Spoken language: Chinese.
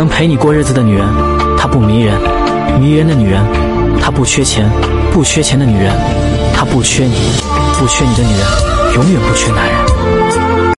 能陪你过日子的女人她不迷人。迷人的女人她不缺钱。不缺钱的女人她不缺你。不缺你的女人永远不缺男人。